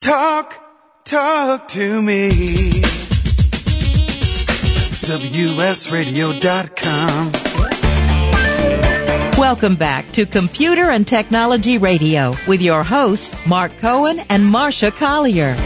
Talk, talk to me. WSRadio.com. Welcome back to Computer and Technology Radio with your hosts, Mark Cohen and Marsha Collier.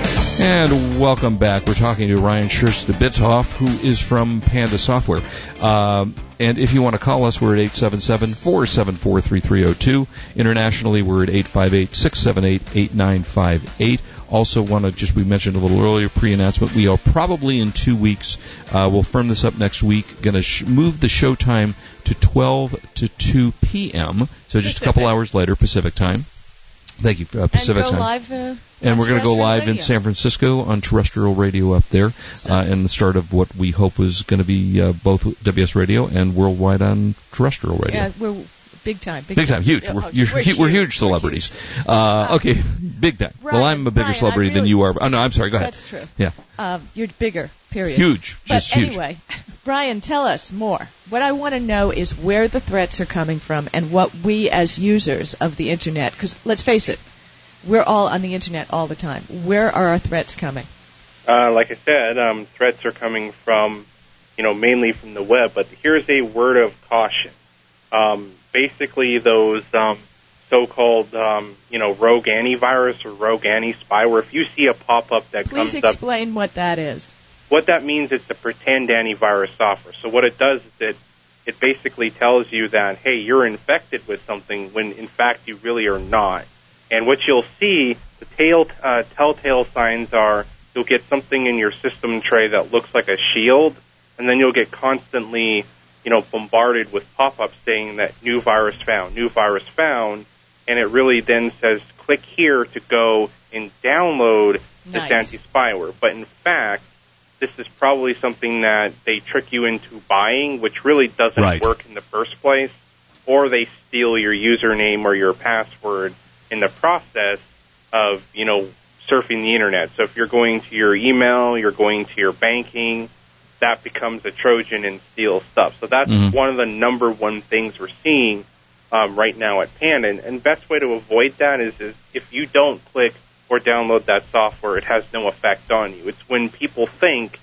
And welcome back. We're talking to Ryan Scherster-Bitoff, who is from Panda Software. Um, and if you want to call us, we're at 877-474-3302. Internationally, we're at 858-678-8958. Also, want to just we mentioned a little earlier pre-announcement. We are probably in two weeks. Uh, we'll firm this up next week. Going to sh- move the show time to 12 to 2 p.m. So just Pacific. a couple hours later, Pacific time. Thank you, uh, Pacific and time. live. Uh, And we're going to go live in. San Francisco on terrestrial radio up there, So- uh, and the start of what we hope is going to be uh, both WS radio and worldwide on terrestrial radio. Yeah, we're big time. Big, Big time, huge. We're, oh, you're, hu- we're huge celebrities. Uh, okay, big time. well, I'm a bigger Ryan, I celebrity than you are. Oh no, I'm sorry. Go ahead. That's true. Yeah, Um, you're bigger. Period. huge, But just huge. anyway, Ryan, tell us more. What I want to know is where the threats are coming from and what we as users of the internet, because let's face it, we're all on the internet all the time. Where are our threats coming? Uh, like I said, um, threats are coming from, you know, mainly from the web. But here's a word of caution. Um, basically, those um, so-called, um, you know, rogue antivirus or rogue anti-spyware. If you see a pop-up that Please comes up, explain what that is. what that means is to pretend antivirus software. So what it does is it it basically tells you that hey, you're infected with something when in fact you really are not. And what you'll see, the tail uh, telltale signs are you'll get something in your system tray that looks like a shield, and then you'll get constantly you know bombarded with pop-ups saying that new virus found, new virus found, and it really then says click here to go and download this anti-spyware. But in fact, this is probably something that they trick you into buying, which really doesn't Right. work in the first place, or they steal your username or your password in the process of, you know, surfing the internet. So if you're going to your email, you're going to your banking, that becomes a Trojan and steals stuff. So that's Mhm. one of the number one things we're seeing um, right now at Pan. And, and best way to avoid that is, is if you don't click or download that software, it has no effect on you. It's when people think,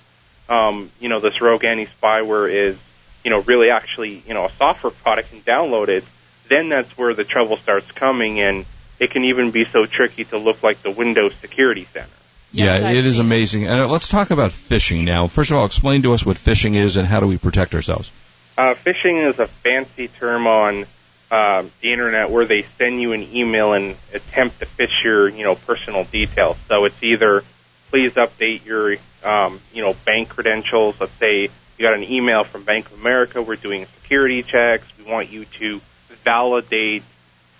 um, you know, this rogue anti-spyware is, you know, really actually, you know, a software product and download it, then that's where the trouble starts coming and it can even be so tricky to look like the Windows Security Center. Yes, yeah, I've it is seen it. amazing. And uh, let's talk about phishing now. First of all, explain to us what phishing is and how do we protect ourselves. Uh, phishing is a fancy term on uh, the internet where they send you an email and attempt to fish your, you know, personal details. So it's either please update your, um, you know, bank credentials. Let's say you got an email from Bank of America. We're doing security checks. We want you to validate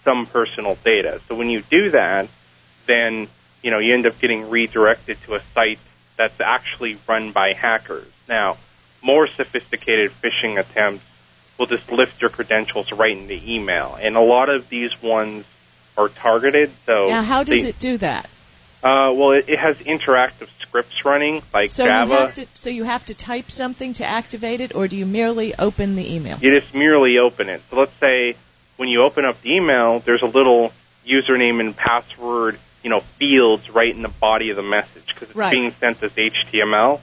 some personal data. So when you do that, then you know you end up getting redirected to a site that's actually run by hackers. Now, more sophisticated phishing attempts will just lift your credentials right in the email, and a lot of these ones are targeted. So Now, how does they- it do that? Uh, well, it, it has interactive scripts running like So Java. you have to so you have to type something to activate it, or do you merely open the email? You just merely open it. So let's say when you open up the email, there's a little username and password, you know, fields right in the body of the message because it's Right. being sent as HTML.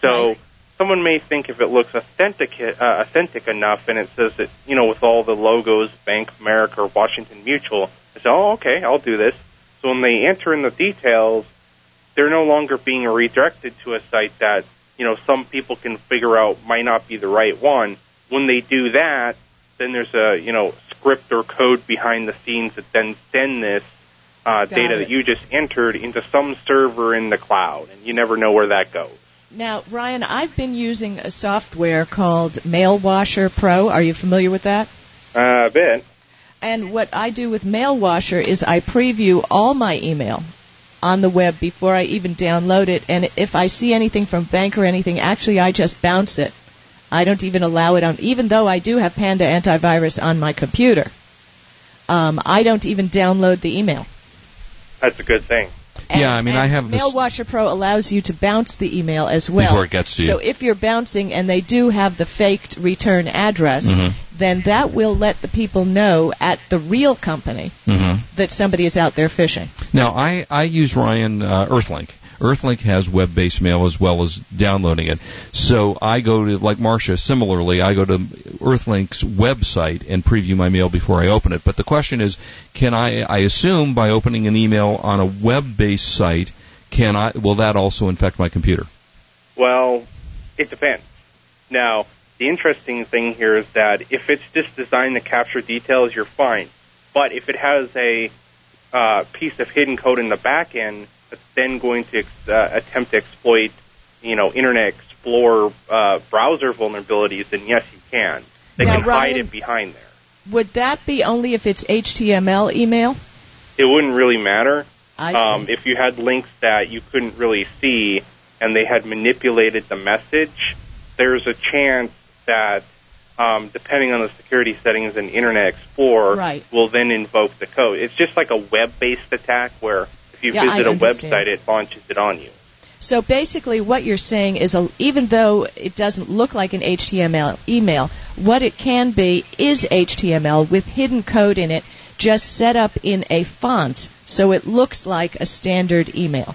So Right. someone may think if it looks authentic, uh, authentic enough and it says that, you know, with all the logos, Bank of America or Washington Mutual, they say, oh, okay, I'll do this. So when they enter in the details, they're no longer being redirected to a site that, you know, some people can figure out might not be the right one. When they do that, then there's a, you know, script or code behind the scenes that then send this uh, Got data it. that you just entered into some server in the cloud, and you never know where that goes. Now, Ryan, I've been using a software called Mailwasher Pro. Are you familiar with that? Uh, a bit. And what I do with Mailwasher is I preview all my email on the web before I even download it. And if I see anything from bank or anything, actually I just bounce it. I don't even allow it on, even though I do have Panda antivirus on my computer. Um, I don't even download the email. That's a good thing. Yeah, I mean, I and have this- Mailwasher Pro allows you to bounce the email as well Before it gets to you. So if you're bouncing and they do have the faked return address, Mhm. then that will let the people know at the real company Mm-hmm. that somebody is out there fishing. Now, I, I use Ryan uh, Earthlink. Earthlink has web-based mail as well as downloading it. So I go to, like Marsha, similarly, I go to Earthlink's website and preview my mail before I open it. But the question is, can I, I assume by opening an email on a web-based site, can I, will that also infect my computer? Well, it depends. Now, the interesting thing here is that if it's just designed to capture details, you're fine. But if it has a uh, piece of hidden code in the back end that's then going to ex- uh, attempt to exploit, you know, Internet Explorer uh, browser vulnerabilities, then yes, you can. They Now, can hide it behind there. Would that be only if it's HTML email? It wouldn't really matter. I see. Um, if you had links that you couldn't really see and they had manipulated the message, there's a chance that, um, depending on the security settings in Internet Explorer, Right. will then invoke the code. It's just like a web-based attack where if you Yeah, visit a understand. website, it launches it on you. So basically, what you're saying is, a, even though it doesn't look like an HTML email, what it can be is HTML with hidden code in it, just set up in a font, so it looks like a standard email.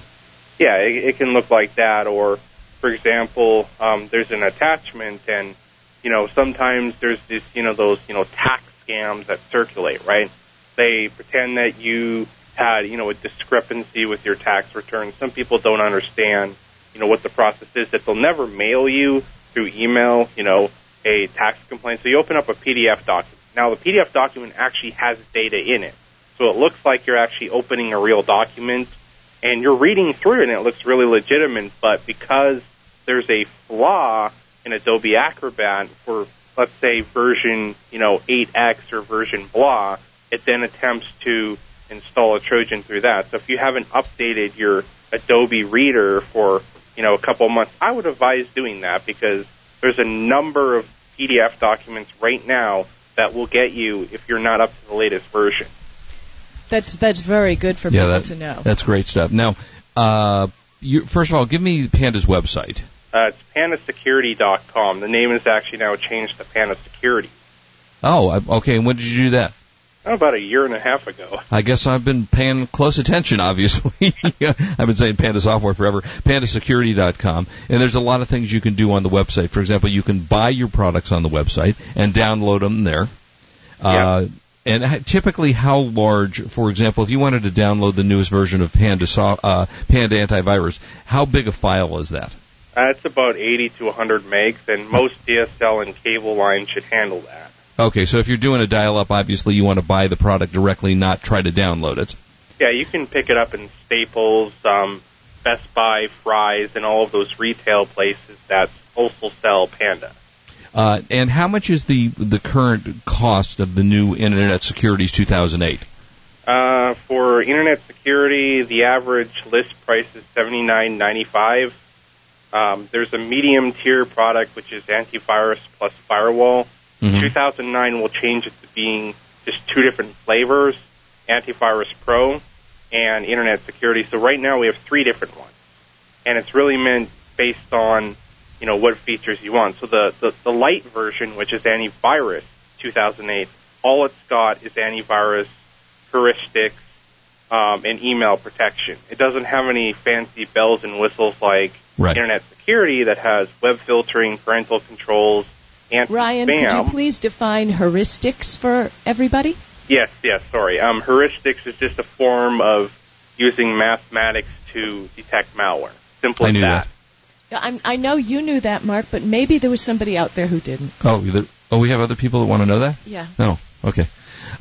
Yeah, it, it can look like that. Or, for example, um, there's an attachment, and you know sometimes there's this, you know, those you know tax scams that circulate, right? They pretend that you had, you know, a discrepancy with your tax return. Some people don't understand, you know, what the process is. That they'll never mail you through email, you know, a tax complaint. So you open up a PDF document. Now the PDF document actually has data in it, so it looks like you're actually opening a real document and you're reading through it and it looks really legitimate, but because there's a flaw in Adobe Acrobat for, let's say, version, you know, 8X or version blah, it then attempts to install a Trojan through that. So if you haven't updated your Adobe Reader for, you know, a couple of months, I would advise doing that because there's a number of PDF documents right now that will get you if you're not up to the latest version. That's that's very good for yeah, people that, to know. that's great stuff. Now, uh, you, first of all, give me Panda's website. Uh, it's pandasecurity.com. The name is actually now changed to Panda Security. Oh, okay. And when did you do that? About a year and a half ago. I guess I've been paying close attention, obviously. I've been saying Panda Software forever. PandaSecurity.com. And there's a lot of things you can do on the website. For example, you can buy your products on the website and download them there. Uh, and typically, how large, for example, if you wanted to download the newest version of Panda, uh, Panda Antivirus, how big a file is that? Uh, it's about 80 to 100 megs, and most DSL and cable lines should handle that. Okay, so if you're doing a dial-up, obviously you want to buy the product directly, not try to download it. Yeah, you can pick it up in Staples, um, Best Buy, Fry's, and all of those retail places that also sell Panda. Uh, and how much is the the current cost of the new Internet Securities 2008? Uh, for internet security, the average list price is seventy nine ninety five. Um, there's a medium tier product which is antivirus plus firewall. Mhm. 2009 will change it to being just two different flavors: antivirus pro and internet security. So right now we have three different ones, and it's really meant based on you know what features you want. So the the, the light version, which is antivirus 2008, all it's got is antivirus heuristics, um, and email protection. It doesn't have any fancy bells and whistles like Right. internet security that has web filtering, parental controls, anti-spam. Ryan, could you please define heuristics for everybody? Yes, yes, sorry. Um, heuristics is just a form of using mathematics to detect malware. Simple I as knew that. I'm, I know you knew that, Mark, but maybe there was somebody out there who didn't. Oh, there, oh, we have other people that want to know that. Yeah. No, okay.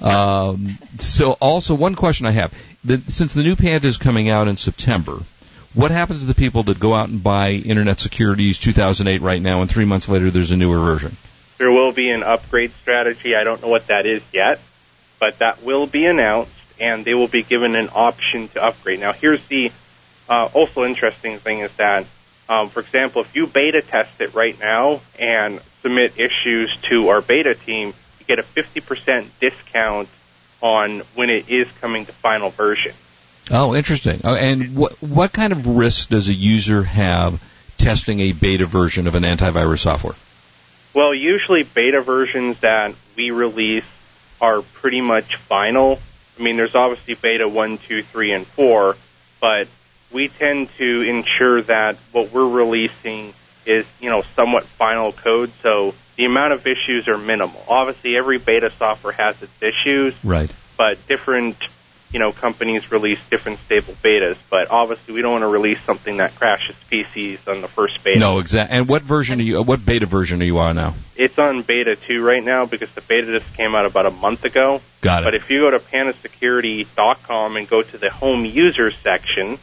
Um, so, also one question I have: the, since the new Panda is coming out in September, what happens to the people that go out and buy Internet Securities 2008 right now, and three months later there's a newer version? There will be an upgrade strategy. I don't know what that is yet, but that will be announced, and they will be given an option to upgrade. Now, here's the uh, also interesting thing is that, um, for example, if you beta test it right now and submit issues to our beta team, you get a 50% discount on when it is coming to final version. Oh, interesting. Oh, and what what kind of risk does a user have testing a beta version of an antivirus software? Well, usually beta versions that we release are pretty much final. I mean, there's obviously beta 1, 2, 3, and 4, but we tend to ensure that what we're releasing is, you know, somewhat final code, so the amount of issues are minimal. Obviously, every beta software has its issues, Right. but different, you know, companies release different stable betas. But obviously, we don't want to release something that crashes PCs on the first beta. No, exactly. And what version are you? What beta version are you on now? It's on beta 2 right now because the beta just came out about a month ago. Got it. But if you go to pandasecurity.com and go to the home users section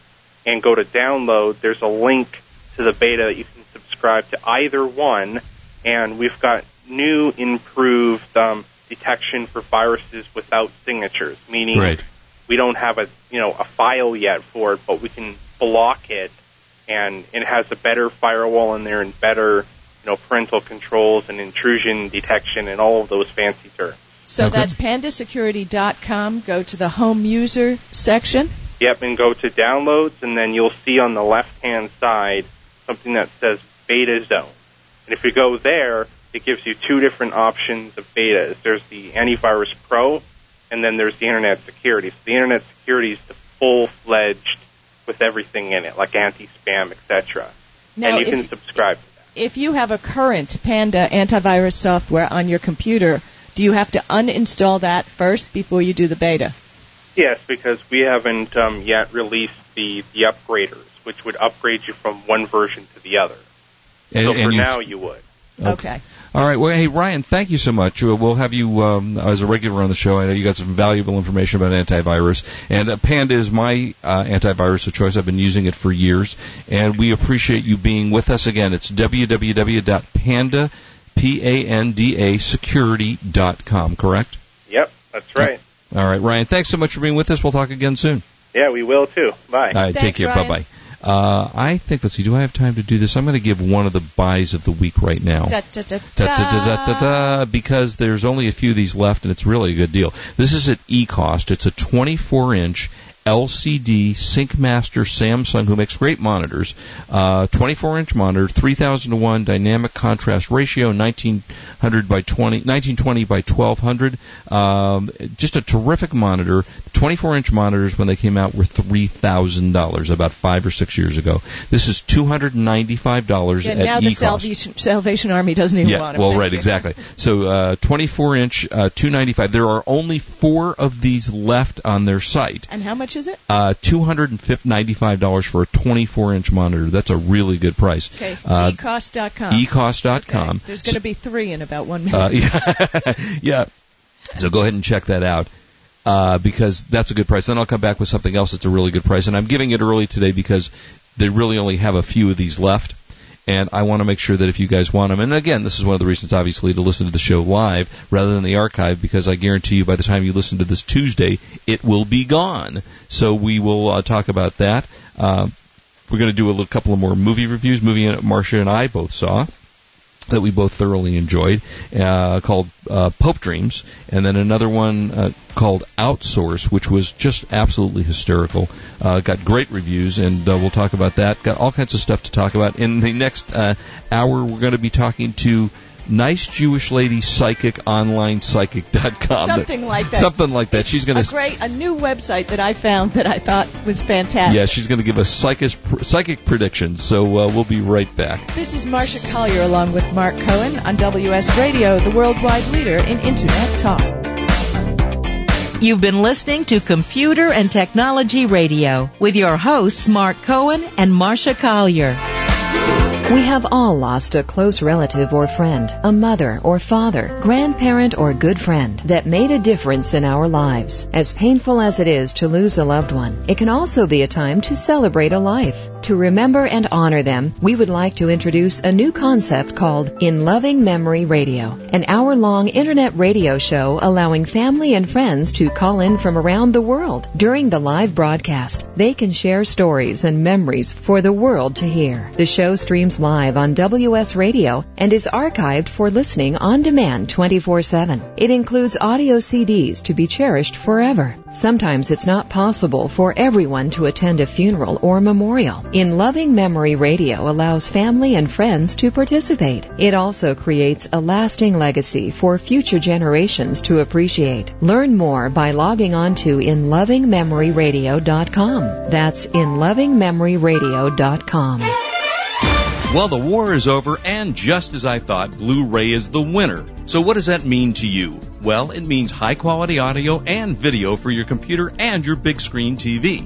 and go to download, there's a link to the beta that you can subscribe to either one. And we've got new improved um, detection for viruses without signatures, meaning Right. We don't have a you know a file yet for it, but we can block it, and it has a better firewall in there and better you know parental controls and intrusion detection and all of those fancy terms. So Okay. that's pandasecurity.com. Go to the home user section. Yep, and go to downloads, and then you'll see on the left hand side something that says Beta Zone. And if you go there, it gives you two different options of betas. There's the Antivirus Pro, and then there's the Internet Security. So the Internet Security is the full fledged with everything in it, like anti-spam, etc. Now, and you if, can subscribe to that. if you have a current Panda antivirus software on your computer, do you have to uninstall that first before you do the beta? Yes, because we haven't um, yet released the the upgraders, which would upgrade you from one version to the other. And, so for and you- now, you would. Okay. All right. Well, hey Ryan, thank you so much. Uh, We'll have you um, as a regular on the show. I know you got some valuable information about antivirus, and uh, Panda is my uh, antivirus of choice. I've been using it for years, and we appreciate you being with us again. It's www.panda p a n d a security.com. Correct? Yep, that's right. All right, Ryan. Thanks so much for being with us. We'll talk again soon. Yeah, we will too. Bye. All right, take care. Bye bye. Uh, I think. Let's see. Do I have time to do this? I'm going to give one of the buys of the week right now. Da, da, da, Da, because there's only a few of these left, and it's really a good deal. This is at eCost. It's a 24-inch LCD SyncMaster Samsung, who makes great monitors. Uh, 24-inch monitor, 3,000 to 1 dynamic contrast ratio, 1900 by 20, 1920 by 1200. Um, just a terrific monitor. 24-inch monitors, when they came out, were $3,000 about five or six years ago. This is $295 Yeah, at now the. Salvation, Salvation Army doesn't even Yeah, want it. well, right, you. exactly. So, uh, 24 inch, uh, 295. There are only four of these left on their site. And how much is it? Uh, $295 for a 24 inch monitor. That's a really good price. Okay, Uh, ecost.com. ecost.com. Okay. There's going to be three in about one minute. Uh, yeah, yeah. So go ahead and check that out uh, because that's a good price. Then I'll come back with something else that's a really good price, and I'm giving it early today because they really only have a few of these left, and I want to make sure that if you guys want them, and again, this is one of the reasons, obviously, to listen to the show live rather than the archive because I guarantee you by the time you listen to this Tuesday, it will be gone. So we will uh, talk about that. Uh, we're going to do a little, couple of more movie reviews. Movie that Marsha and I both saw that we both thoroughly enjoyed, uh, called uh, Pope Dreams, and then another one uh, called Outsource, which was just absolutely hysterical. Uh, got great reviews, and uh, we'll talk about that. Got all kinds of stuff to talk about. In the next uh, hour, we're going to be talking to nice Jewish lady psychic online psychic.com. Something like that. Something like that. She's going to great, a new website that I found that I thought was fantastic. yeah, she's going to give us psychic psychic predictions. So uh, we'll be right back. This is Marsha Collier along with Mark Cohen on WS Radio, the worldwide leader in Internet talk. You've been listening to Computer and Technology Radio with your hosts Mark Cohen and Marsha Collier. We have all lost a close relative or friend, a mother or father, grandparent or good friend that made a difference in our lives. As painful as it is to lose a loved one, it can also be a time to celebrate a life. To remember and honor them, we would like to introduce a new concept called In Loving Memory Radio, an hour long internet radio show allowing family and friends to call in from around the world. During the live broadcast, they can share stories and memories for the world to hear. The show streams live on WS Radio and is archived for listening on demand 24-7. It includes audio CDs to be cherished forever. Sometimes it's not possible for everyone to attend a funeral or memorial. In Loving Memory Radio allows family and friends to participate. It also creates a lasting legacy for future generations to appreciate. Learn more by logging on to inlovingmemoryradio.com. That's inlovingmemoryradio.com. Well, the war is over, and just as I thought, Blu ray is the winner. So, what does that mean to you? Well, it means high quality audio and video for your computer and your big screen TV.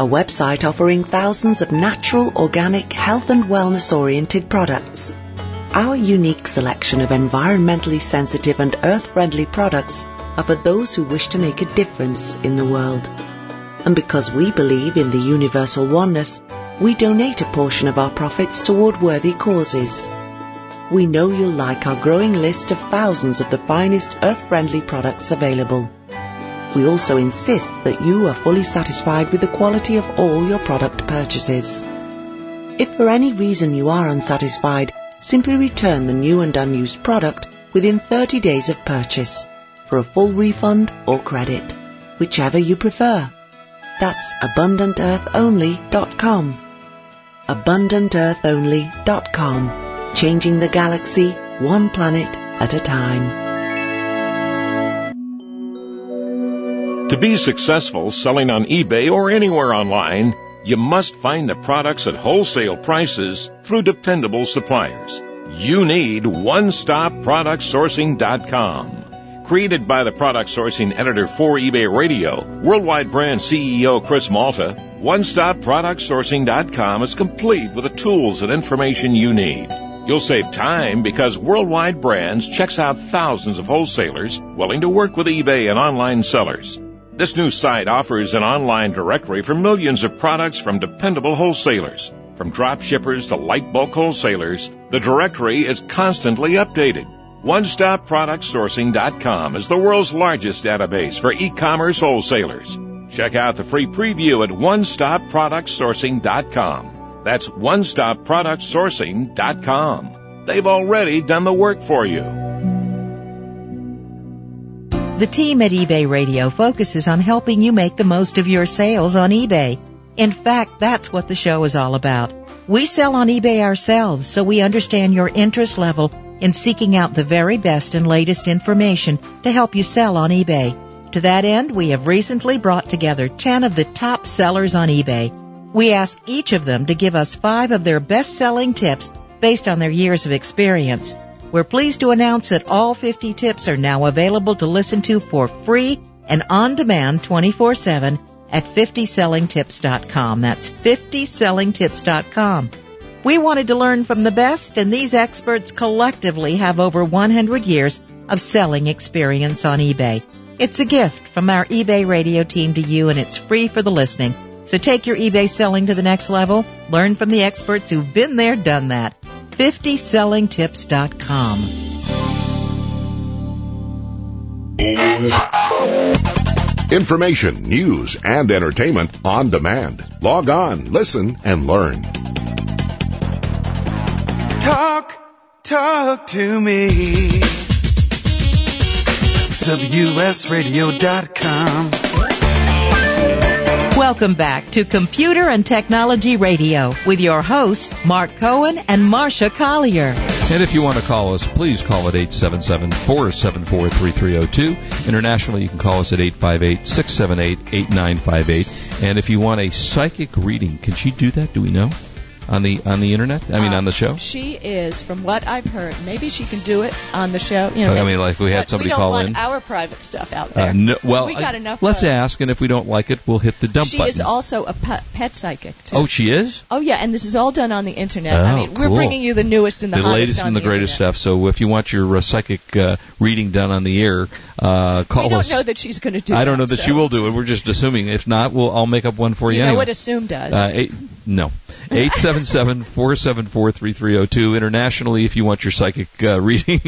a website offering thousands of natural, organic, health and wellness oriented products. Our unique selection of environmentally sensitive and earth-friendly products are for those who wish to make a difference in the world and because we believe in the universal oneness, we donate a portion of our profits toward worthy causes. We know you'll like our growing list of thousands of the finest earth-friendly products available. We also insist that you are fully satisfied with the quality of all your product purchases. If for any reason you are unsatisfied, simply return the new and unused product within 30 days of purchase for a full refund or credit, whichever you prefer. That's AbundantEarthOnly.com. AbundantEarthOnly.com. Changing the galaxy one planet at a time. To be successful selling on eBay or anywhere online, you must find the products at wholesale prices through dependable suppliers. You need OneStopProductSourcing.com. Created by the product sourcing editor for eBay Radio, worldwide brand CEO Chris Malta, OneStopProductSourcing.com is complete with the tools and information you need. You'll save time because Worldwide Brands checks out thousands of wholesalers willing to work with eBay and online sellers. This new site offers an online directory for millions of products from dependable wholesalers. From drop shippers to light bulk wholesalers, the directory is constantly updated. OneStopProductSourcing.com is the world's largest database for e-commerce wholesalers. Check out the free preview at OneStopProductSourcing.com. That's OneStopProductSourcing.com. They've already done the work for you. The team at eBay Radio focuses on helping you make the most of your sales on eBay. In fact, that's what the show is all about. We sell on eBay ourselves, so we understand your interest level in seeking out the very best and latest information to help you sell on eBay. To that end, we have recently brought together 10 of the top sellers on eBay. We ask each of them to give us five of their best selling tips based on their years of experience. We're pleased to announce that all 50 tips are now available to listen to for free and on demand 24-7 at 50sellingtips.com. That's 50sellingtips.com. We wanted to learn from the best, and these experts collectively have over 100 years of selling experience on eBay. It's a gift from our eBay radio team to you, and it's free for the listening. So take your eBay selling to the next level. Learn from the experts who've been there, done that. 50sellingtips.com. Information, news, and entertainment on demand. Log on, listen, and learn. Talk, talk to me. WSRadio.com. Welcome back to Computer and Technology Radio with your hosts, Mark Cohen and Marsha Collier. And if you want to call us, please call at 877-474-3302. Internationally, you can call us at 858-678-8958. And if you want a psychic reading, can she do that? Do we know? On the on the internet? I mean, Uh, on the show? She is, from what I've heard, maybe she can do it on the show. You know, I mean, like we had somebody we don't call want in. our private stuff out there. Uh, no, well, we got I- enough. let's uh, ask, and if we don't like it, we'll hit the dump She button. is also a pet, pet psychic too. oh, she is? Oh yeah, and this is all done on the internet. I Oh, mean, we're bringing you the newest and the, the latest and the, greatest internet. stuff. So if you want your uh, psychic uh, reading done on the air, uh, call We don't us. know that she's going to do. I don't know that so. she will do it. We're just assuming. If not, we'll I'll make up one for you, You know anyway. what assume does. Uh, eight, no. 877-474-3302. Internationally, if you want your psychic uh, reading,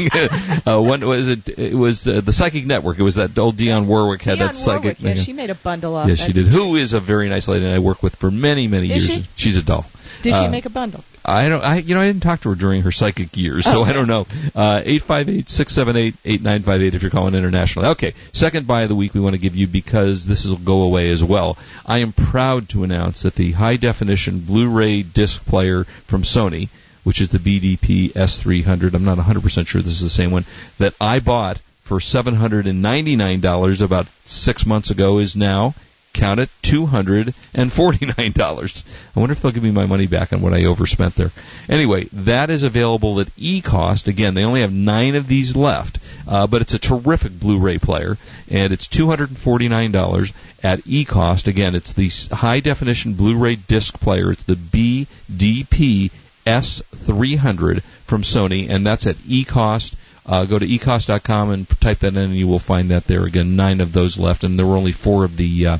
uh, one was it? It was uh, the Psychic Network. It was that old Dionne Warwick had Dionne that psychic. Warwick, yeah, she made a bundle off. Yeah, she did. Who is a very nice lady, and I work with for many, many Is years. she? She's a doll. Did she Uh, make a bundle? I don't. I you know I didn't talk to her during her psychic years, so Okay. I don't know. Uh, Eight five eight six seven eight eight nine five eight. If you're calling internationally. Okay. Second buy of the week we want to give you because this will go away as well. I am proud to announce that the high definition Blu-ray disc player from Sony, which is the BDP S300. I'm not 100 percent sure this is the same one that I bought for seven hundred and ninety nine dollars about six months ago is now count it, two hundred and forty-nine dollars. I wonder if they'll give me my money back on what I overspent there. Anyway, that is available at e-cost. Again, they only have nine of these left, uh, but it's a terrific Blu-ray player, and it's two hundred and forty-nine dollars at e-cost. Again, it's the high-definition Blu-ray disc player. It's the BDP S300 from Sony, and that's at eCost. Uh, go to ecost.com and type that in, and you will find that there. Again, nine of those left, and there were only four of the uh,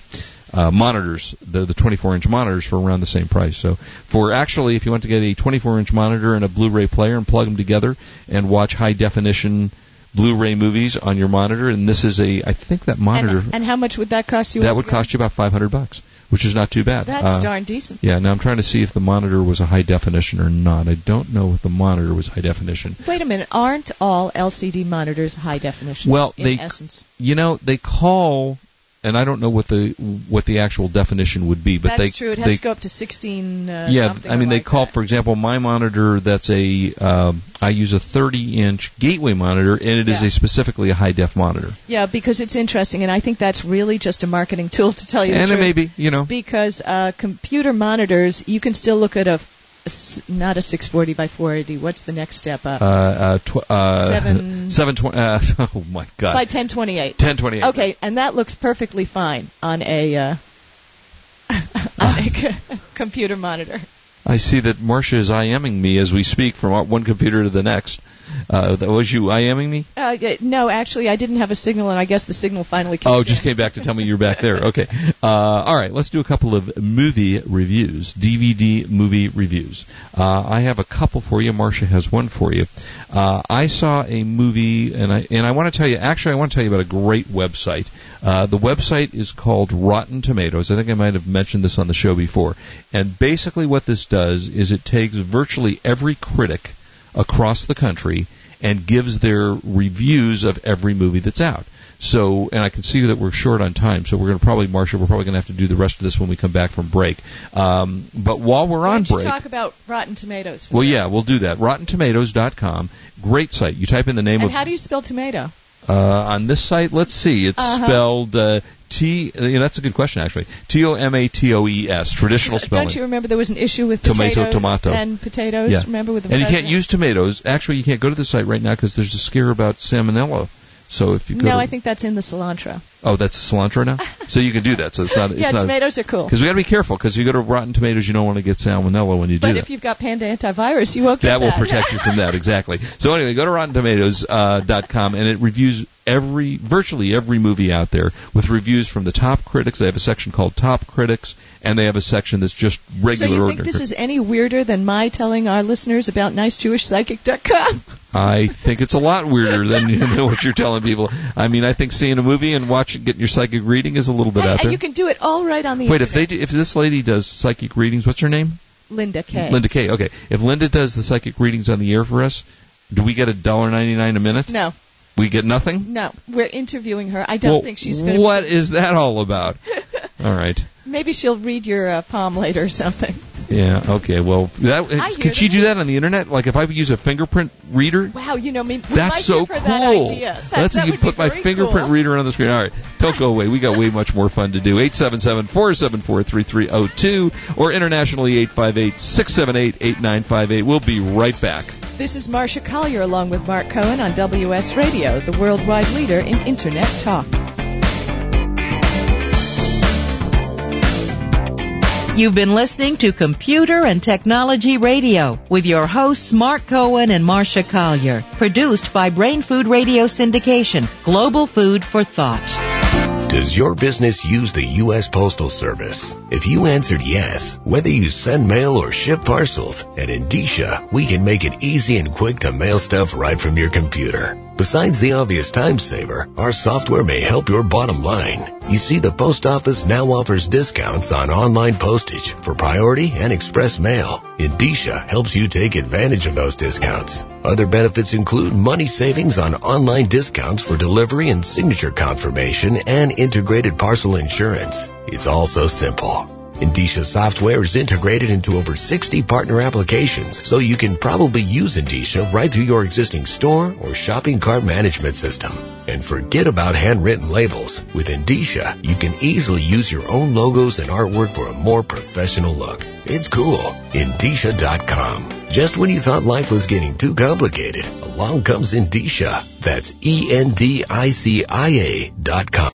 uh, monitors, the the 24-inch monitors, for around the same price. So, for actually, if you want to get a 24-inch monitor and a Blu-ray player and plug them together and watch high definition Blu-ray movies on your monitor, and this is a, I think that monitor And, and how much would that cost you? that would cost you about 500 bucks, which is not too bad. That's Uh, darn decent. yeah, now I'm trying to see if the monitor was a high definition or not. I don't know if the monitor was high definition. Wait a minute, aren't all LCD monitors high definition? Well, in they- essence, You know, they call, and I don't know what the what the actual definition would be, but that's they true. It has they to go up to 16. Uh, yeah, something I mean they like call, that. for example, my monitor. That's a um, I use a 30 inch gateway monitor, and it is Yeah. a specifically a high def monitor. Yeah, because it's interesting, and I think that's really just a marketing tool to tell you and it may be, you know, because uh, computer monitors, you can still look at a, not a 640 by 480. What's the next step up? uh, uh, tw- uh, Seven- 720. Uh, oh my God, by 1028. 1028. Okay, and that looks perfectly fine on a uh, on a c- computer monitor. I see that Marsha is IMing me as we speak from one computer to the next. Uh, that was you IMing me? Uh, no, actually, I didn't have a signal, and I guess the signal finally came. Oh, just came back to tell me you're back there. Okay. Uh, all right, let's do a couple of movie reviews, DVD movie reviews. Uh, I have a couple for you. Marsha has one for you. Uh, I saw a movie, and I and I want to tell you. Actually, I want to tell you about a great website. Uh, the website is called Rotten Tomatoes. I think I might have mentioned this on the show before. And basically, what this does is it takes virtually every critic across the country and gives their reviews of every movie that's out. So, and I can see that we're short on time, so we're going to probably, Marsha, we're probably going to have to do the rest of this when we come back from break. Um, but while we're Why on break, talk about Rotten Tomatoes? Well, yeah, we'll do that. RottenTomatoes.com, great site. You type in the name And of how do you spell tomato? uh, on this site. Let's see, it's Uh-huh. spelled uh, T. You know, that's a good question, actually. T O M A T O E S, traditional spelling. Don't you remember there was an issue with Tomato, tomato. and potatoes? Yeah. Remember with the and you can't use tomatoes. Actually, you can't go to the site right now because there's a scare about salmonella. So if you go No, to, I think that's in the cilantro. oh, that's cilantro now. so you can do that. So it's not. It's yeah, not, tomatoes are cool. Because we got to be careful. Because you go to Rotten Tomatoes, you don't want to get salmonella when you do But that. if you've got Panda antivirus, you won't get that that. will protect you from that exactly. So anyway, go to RottenTomatoes.com uh, .com and it reviews every virtually every movie out there with reviews from the top critics. They have a section called Top Critics, and they have a section that's just regular. so you think this is any weirder than my telling our listeners about nicejewishpsychic.com? I think it's a lot weirder than, than what you're telling people. I mean, I think seeing a movie and watching, getting your psychic reading is a little bit and, out and you can do it all right on the Wait, if they do, if this lady does psychic readings, what's her name? Linda K. Linda K. Okay, if Linda does the psychic readings on the air for us, do we get a dollar ninety nine a minute? No, We get nothing. no, we're interviewing her. I don't well, think she's going to. What is that all about? all right. Maybe she'll read your uh, palm later or something. Yeah. Okay. Well, that could she do that on the internet? Like if I use a fingerprint reader? Wow, you know, me. That's so cool. That. That, That's that you put my fingerprint cool. reader on the screen. All right, don't go away. We got way much more fun to do. 877-474-3302 or internationally 858-678-8958. We'll be right back. This is Marsha Collier along with Mark Cohen on WS Radio, the worldwide leader in Internet talk. You've been listening to Computer and Technology Radio with your hosts Mark Cohen and Marsha Collier. Produced by Brain Food Radio Syndication, Global Food for Thought. Does your business use the U.S. Postal Service? If you answered yes, whether you send mail or ship parcels, at Endicia, we can make it easy and quick to mail stuff right from your computer. Besides the obvious time saver, our software may help your bottom line. You see, the post office now offers discounts on online postage for priority and express mail. Endicia helps you take advantage of those discounts. Other benefits include money savings on online discounts for delivery and signature confirmation and integrated parcel insurance. It's all so simple. Endicia software is integrated into over 60 partner applications, so you can probably use Endicia right through your existing store or shopping cart management system. And forget about handwritten labels. With Endicia, you can easily use your own logos and artwork for a more professional look. It's cool. Endicia.com. Just when you thought life was getting too complicated, along comes Endicia. That's E-N-D-I-C-I-A dot com.